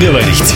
говорить?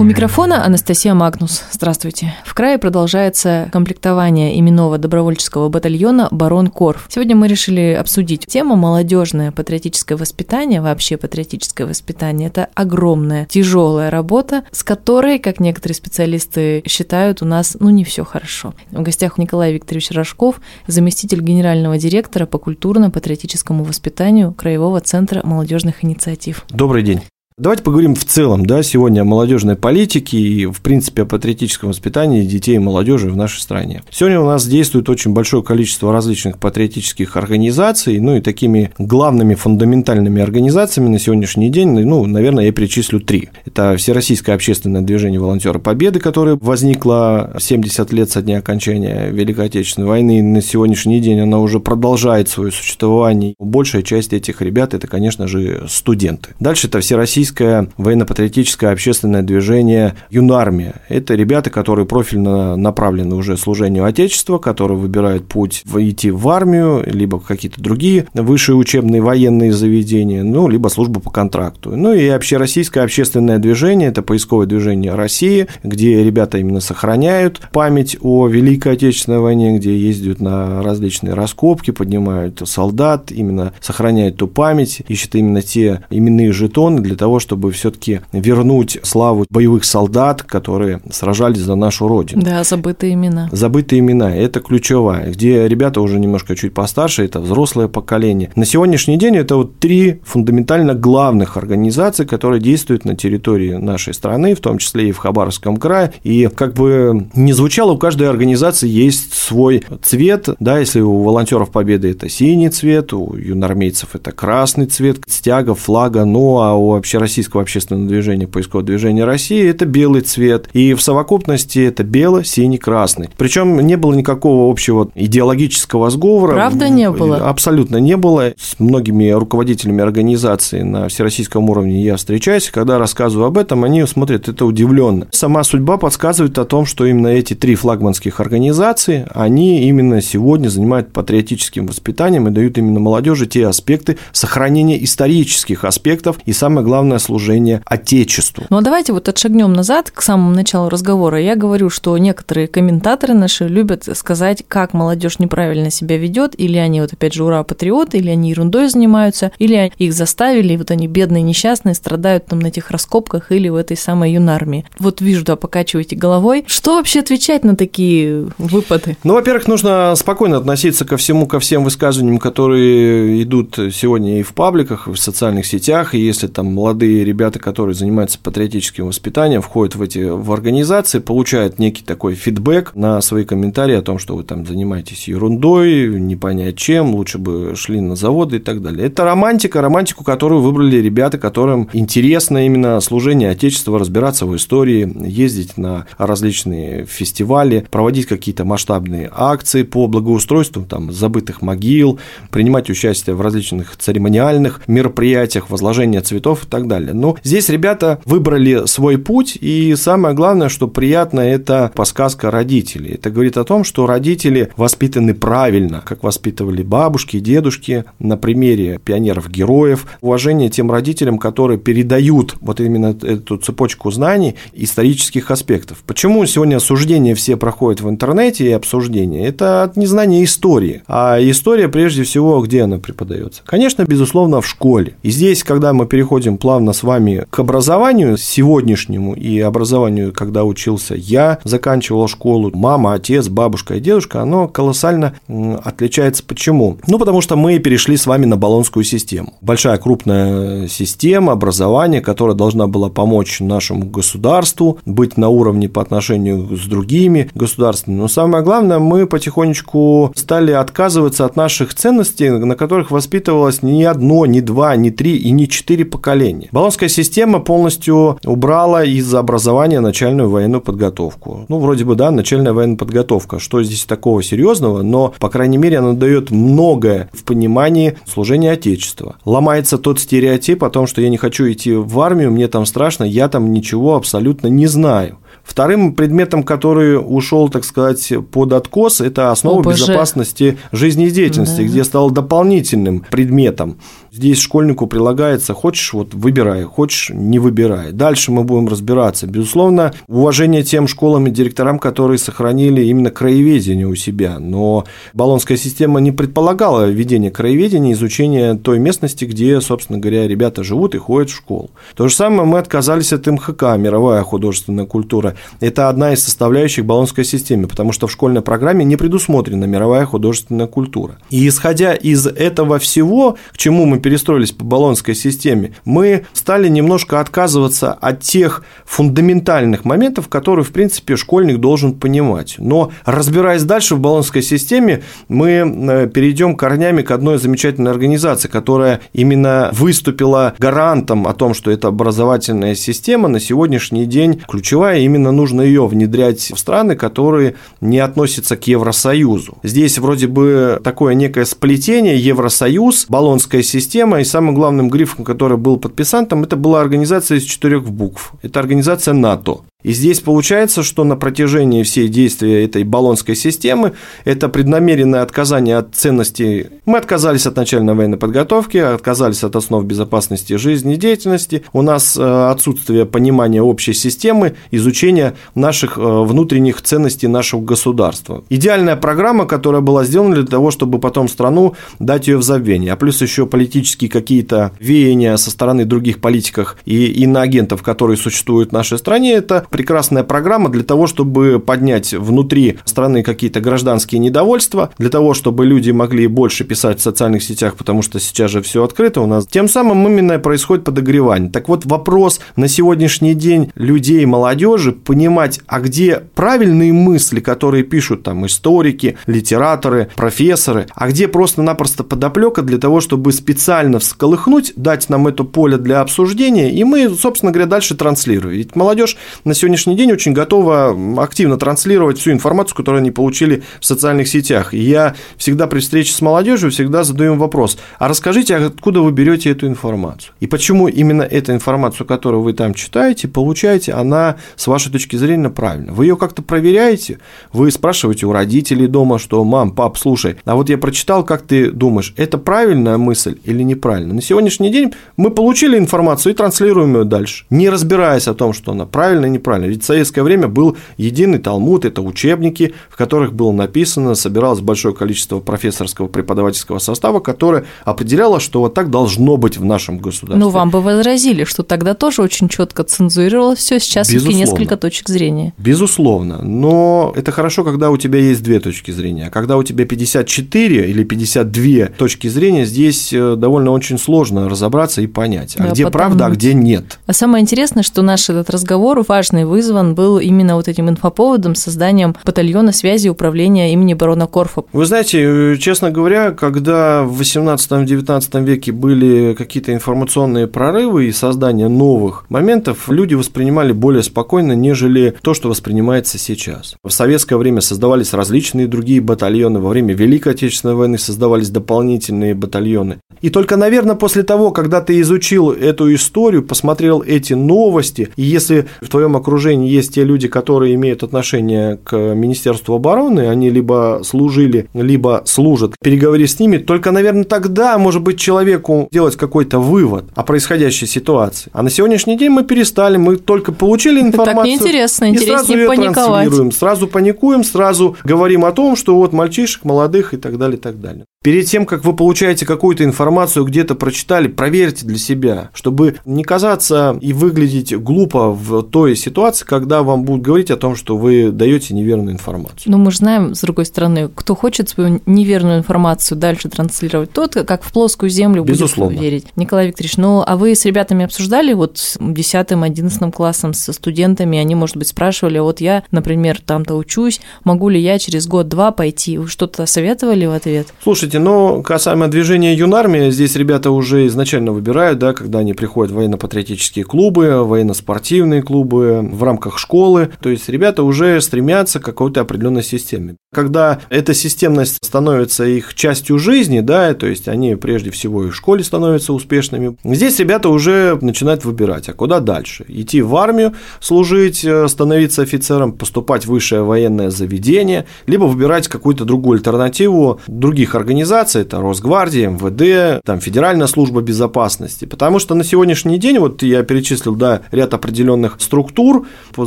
У микрофона Анастасия Магнус. Здравствуйте. В крае продолжается комплектование именного добровольческого батальона «Барон Корф». Сегодня мы решили обсудить тему молодежное патриотическое воспитание, вообще патриотическое воспитание. Это огромная, тяжелая работа, с которой, как некоторые специалисты считают, у нас ну не все хорошо. В гостях Николай Викторович Рожков, заместитель генерального директора по культурно-патриотическому воспитанию Краевого центра молодежных инициатив. Добрый день. Давайте поговорим в целом, да, сегодня о молодежной политике и, в принципе, о патриотическом воспитании детей и молодежи в нашей стране. Сегодня у нас действует очень большое количество различных патриотических организаций, ну и такими главными фундаментальными организациями на сегодняшний день, ну, наверное, я перечислю три. Это Всероссийское общественное движение «Волонтеры Победы», которое возникло 70 лет со дня окончания Великой Отечественной войны, и на сегодняшний день она уже продолжает свое существование. Большая часть этих ребят – это, конечно же, студенты. Дальше это Всероссийское российское военно-патриотическое общественное движение «Юнармия». Это ребята, которые профильно направлены уже служению Отечества, которые выбирают путь идти в армию, либо в какие-то другие высшие учебные военные заведения, ну, либо службу по контракту. Ну и общероссийское общественное движение – это поисковое движение России, где ребята именно сохраняют память о Великой Отечественной войне, где ездят на различные раскопки, поднимают солдат, именно сохраняют ту память, ищут именно те именные жетоны для того, чтобы все-таки вернуть славу боевых солдат, которые сражались за нашу родину. Да, забытые имена. Забытые имена – это ключевая, где ребята уже немножко чуть постарше, это взрослое поколение. На сегодняшний день это вот три фундаментально главных организации, которые действуют на территории нашей страны, в том числе и в Хабаровском крае. И как бы не звучало, у каждой организации есть свой цвет, да, если у волонтеров Победы это синий цвет, у юнормейцев это красный цвет стяга, флага, ну а у общероссийских Российского общественного движения поискового движения России, это белый цвет. И в совокупности это бело, синий, красный. Причем не было никакого общего идеологического сговора. Правда не было? Абсолютно не было. С многими руководителями организации на всероссийском уровне я встречаюсь, когда рассказываю об этом, они смотрят это удивленно. Сама судьба подсказывает о том, что именно эти три флагманских организации, они именно сегодня занимают патриотическим воспитанием и дают именно молодежи те аспекты сохранения исторических аспектов и, самое главное, полное служение Отечеству. Ну а давайте вот отшагнем назад к самому началу разговора. Я говорю, что некоторые комментаторы наши любят сказать, как молодежь неправильно себя ведет, или они вот опять же ура патриоты, или они ерундой занимаются, или их заставили, и вот они бедные, несчастные, страдают там на этих раскопках или в этой самой юнармии. Вот вижу, да, покачиваете головой. Что вообще отвечать на такие выпады? Ну, во-первых, нужно спокойно относиться ко всему, ко всем высказываниям, которые идут сегодня и в пабликах, и в социальных сетях, и если там молодые молодые ребята, которые занимаются патриотическим воспитанием, входят в эти в организации, получают некий такой фидбэк на свои комментарии о том, что вы там занимаетесь ерундой, не понять чем, лучше бы шли на заводы и так далее. Это романтика, романтику, которую выбрали ребята, которым интересно именно служение Отечества, разбираться в истории, ездить на различные фестивали, проводить какие-то масштабные акции по благоустройству там, забытых могил, принимать участие в различных церемониальных мероприятиях, возложения цветов и так далее. Но здесь ребята выбрали свой путь, и самое главное, что приятно, это подсказка родителей. Это говорит о том, что родители воспитаны правильно, как воспитывали бабушки дедушки на примере пионеров-героев. Уважение тем родителям, которые передают вот именно эту цепочку знаний исторических аспектов. Почему сегодня осуждения все проходят в интернете и обсуждения? Это от незнания истории. А история, прежде всего, где она преподается? Конечно, безусловно, в школе. И здесь, когда мы переходим плавно плавно с вами к образованию сегодняшнему и образованию, когда учился я, заканчивал школу, мама, отец, бабушка и дедушка, оно колоссально отличается. Почему? Ну, потому что мы перешли с вами на баллонскую систему. Большая крупная система образования, которая должна была помочь нашему государству быть на уровне по отношению с другими государствами. Но самое главное, мы потихонечку стали отказываться от наших ценностей, на которых воспитывалось не одно, не два, не три и не четыре поколения. Болонская система полностью убрала из образования начальную военную подготовку. Ну, вроде бы, да, начальная военная подготовка. Что здесь такого серьезного, но, по крайней мере, она дает многое в понимании служения Отечества. Ломается тот стереотип о том, что я не хочу идти в армию, мне там страшно, я там ничего абсолютно не знаю. Вторым предметом, который ушел, так сказать, под откос, это основа ОБЖ. безопасности жизнедеятельности, да. где стал дополнительным предметом. Здесь школьнику прилагается, хочешь, вот выбирай, хочешь, не выбирай. Дальше мы будем разбираться. Безусловно, уважение тем школам и директорам, которые сохранили именно краеведение у себя. Но баллонская система не предполагала введение краеведения, изучение той местности, где, собственно говоря, ребята живут и ходят в школу. То же самое мы отказались от МХК, мировая художественная культура. Это одна из составляющих баллонской системы, потому что в школьной программе не предусмотрена мировая художественная культура. И исходя из этого всего, к чему мы перестроились по баллонской системе, мы стали немножко отказываться от тех фундаментальных моментов, которые, в принципе, школьник должен понимать. Но разбираясь дальше в баллонской системе, мы э, перейдем корнями к одной замечательной организации, которая именно выступила гарантом о том, что это образовательная система на сегодняшний день ключевая, именно нужно ее внедрять в страны, которые не относятся к Евросоюзу. Здесь вроде бы такое некое сплетение Евросоюз, баллонская система, и самым главным грифом, который был подписантом, это была организация из четырех букв. Это организация НАТО. И здесь получается, что на протяжении всей действия этой баллонской системы это преднамеренное отказание от ценностей. Мы отказались от начальной военной подготовки, отказались от основ безопасности жизни и деятельности. У нас э, отсутствие понимания общей системы, изучения наших э, внутренних ценностей нашего государства. Идеальная программа, которая была сделана для того, чтобы потом страну дать ее в забвение. А плюс еще политические какие-то веяния со стороны других политиков и иноагентов, которые существуют в нашей стране, это прекрасная программа для того, чтобы поднять внутри страны какие-то гражданские недовольства, для того, чтобы люди могли больше писать в социальных сетях, потому что сейчас же все открыто у нас. Тем самым именно происходит подогревание. Так вот, вопрос на сегодняшний день людей, молодежи, понимать, а где правильные мысли, которые пишут там историки, литераторы, профессоры, а где просто-напросто подоплека для того, чтобы специально всколыхнуть, дать нам это поле для обсуждения, и мы, собственно говоря, дальше транслируем. Ведь молодежь на сегодняшний день очень готова активно транслировать всю информацию, которую они получили в социальных сетях. И я всегда при встрече с молодежью всегда задаю им вопрос, а расскажите, откуда вы берете эту информацию? И почему именно эта информация, которую вы там читаете, получаете, она с вашей точки зрения правильна? Вы ее как-то проверяете? Вы спрашиваете у родителей дома, что мам, пап, слушай, а вот я прочитал, как ты думаешь, это правильная мысль или неправильная? На сегодняшний день мы получили информацию и транслируем ее дальше, не разбираясь о том, что она правильная, неправильная неправильно. Ведь в советское время был единый Талмуд, это учебники, в которых было написано, собиралось большое количество профессорского преподавательского состава, которое определяло, что вот так должно быть в нашем государстве. Ну, вам бы возразили, что тогда тоже очень четко цензурировалось все, сейчас все несколько точек зрения. Безусловно, но это хорошо, когда у тебя есть две точки зрения. А когда у тебя 54 или 52 точки зрения, здесь э, довольно очень сложно разобраться и понять, а да, где потом... правда, а где нет. А самое интересное, что наш этот разговор важный Красный вызван был именно вот этим инфоповодом, созданием батальона связи управления имени барона Корфа. Вы знаете, честно говоря, когда в 18-19 веке были какие-то информационные прорывы и создание новых моментов, люди воспринимали более спокойно, нежели то, что воспринимается сейчас. В советское время создавались различные другие батальоны, во время Великой Отечественной войны создавались дополнительные батальоны. И только, наверное, после того, когда ты изучил эту историю, посмотрел эти новости, и если в твоем окружении окружении есть те люди, которые имеют отношение к Министерству обороны, они либо служили, либо служат, переговори с ними, только, наверное, тогда, может быть, человеку делать какой-то вывод о происходящей ситуации. А на сегодняшний день мы перестали, мы только получили информацию. Так неинтересно, и интереснее сразу ее паниковать. Сразу паникуем, сразу говорим о том, что вот мальчишек, молодых и так далее, и так далее. Перед тем, как вы получаете какую-то информацию, где-то прочитали, проверьте для себя, чтобы не казаться и выглядеть глупо в той ситуации, когда вам будут говорить о том, что вы даете неверную информацию. Но мы же знаем, с другой стороны, кто хочет свою неверную информацию дальше транслировать, тот, как в плоскую землю Безусловно. будет верить. Николай Викторович, ну а вы с ребятами обсуждали вот с 10-11 классом, со студентами, они, может быть, спрашивали, вот я, например, там-то учусь, могу ли я через год-два пойти? Вы что-то советовали в ответ? Слушайте, Слушайте, но касаемо движения юнармия, здесь ребята уже изначально выбирают, да, когда они приходят в военно-патриотические клубы, военно-спортивные клубы в рамках школы. То есть ребята уже стремятся к какой-то определенной системе. Когда эта системность становится их частью жизни, да, то есть они прежде всего и в школе становятся успешными, здесь ребята уже начинают выбирать, а куда дальше? Идти в армию, служить, э, становиться офицером, поступать в высшее военное заведение, либо выбирать какую-то другую альтернативу других организаций, это Росгвардия, МВД, там Федеральная служба безопасности, потому что на сегодняшний день, вот я перечислил, да, ряд определенных структур по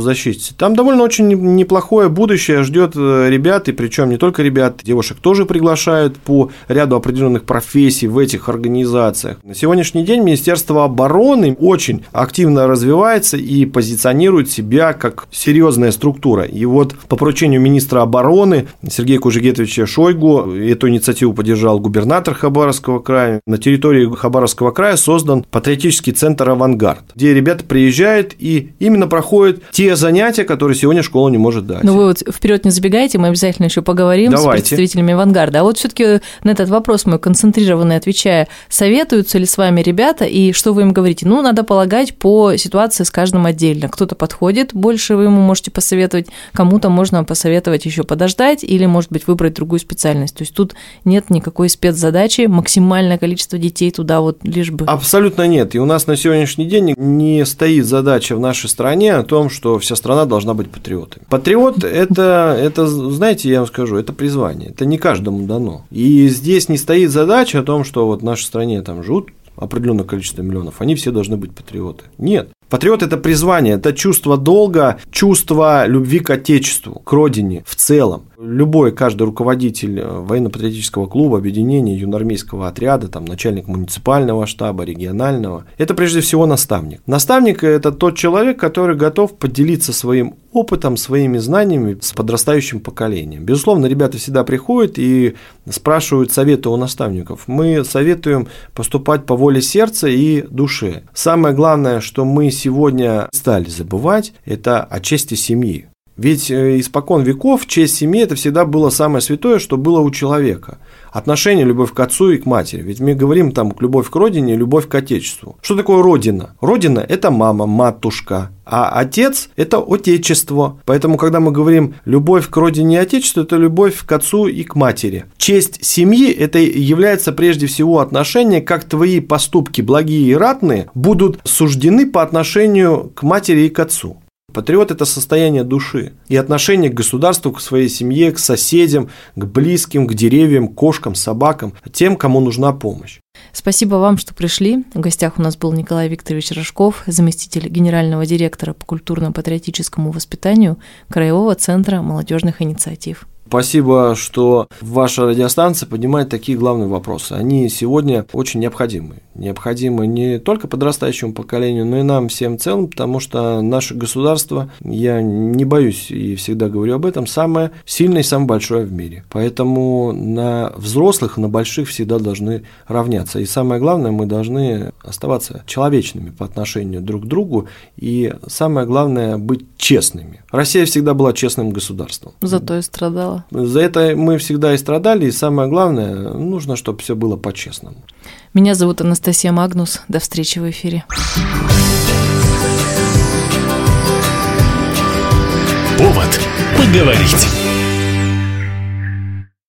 защите, там довольно очень неплохое будущее ждет э, ребят и причем не только ребят, девушек тоже приглашают по ряду определенных профессий в этих организациях. На сегодняшний день Министерство обороны очень активно развивается и позиционирует себя как серьезная структура. И вот по поручению министра обороны Сергея Кужегетовича Шойгу эту инициативу поддержал губернатор Хабаровского края. На территории Хабаровского края создан патриотический центр «Авангард», где ребята приезжают и именно проходят те занятия, которые сегодня школа не может дать. Ну вы вот вперед не забегайте, мы обязательно еще поговорим Давайте. с представителями авангарда. А вот все-таки на этот вопрос мой концентрированный отвечая, советуются ли с вами ребята и что вы им говорите? Ну, надо полагать по ситуации с каждым отдельно. Кто-то подходит, больше вы ему можете посоветовать, кому-то можно посоветовать еще подождать или, может быть, выбрать другую специальность. То есть тут нет никакой спецзадачи, максимальное количество детей туда вот лишь бы. Абсолютно нет. И у нас на сегодняшний день не стоит задача в нашей стране о том, что вся страна должна быть патриотами. Патриот это, это, знаете, я вам скажу, это призвание. Это не каждому дано. И здесь не стоит задача о том, что вот в нашей стране там живут определенное количество миллионов, они все должны быть патриоты. Нет. Патриот – это призвание, это чувство долга, чувство любви к Отечеству, к родине в целом. Любой, каждый руководитель э, военно-патриотического клуба, объединения, юноармейского отряда, там, начальник муниципального штаба, регионального – это прежде всего наставник. Наставник – это тот человек, который готов поделиться своим опытом, своими знаниями с подрастающим поколением. Безусловно, ребята всегда приходят и спрашивают советы у наставников. Мы советуем поступать по воле сердца и души. Самое главное, что мы сегодня стали забывать, это о чести семьи. Ведь э, испокон веков честь семьи – это всегда было самое святое, что было у человека. Отношение, любовь к отцу и к матери. Ведь мы говорим там любовь к родине, любовь к отечеству. Что такое родина? Родина – это мама, матушка, а отец – это отечество. Поэтому, когда мы говорим любовь к родине и отечеству, это любовь к отцу и к матери. Честь семьи – это является прежде всего отношение, как твои поступки, благие и ратные, будут суждены по отношению к матери и к отцу. Патриот – это состояние души и отношение к государству, к своей семье, к соседям, к близким, к деревьям, кошкам, собакам, тем, кому нужна помощь. Спасибо вам, что пришли. В гостях у нас был Николай Викторович Рожков, заместитель генерального директора по культурно-патриотическому воспитанию Краевого центра молодежных инициатив. Спасибо, что ваша радиостанция поднимает такие главные вопросы. Они сегодня очень необходимы. Необходимы не только подрастающему поколению, но и нам всем целым, потому что наше государство, я не боюсь и всегда говорю об этом, самое сильное и самое большое в мире. Поэтому на взрослых, на больших всегда должны равняться. И самое главное, мы должны оставаться человечными по отношению друг к другу. И самое главное, быть честными. Россия всегда была честным государством. Зато и страдала. За это мы всегда и страдали, и самое главное, нужно, чтобы все было по-честному. Меня зовут Анастасия Магнус. До встречи в эфире. Повод поговорить.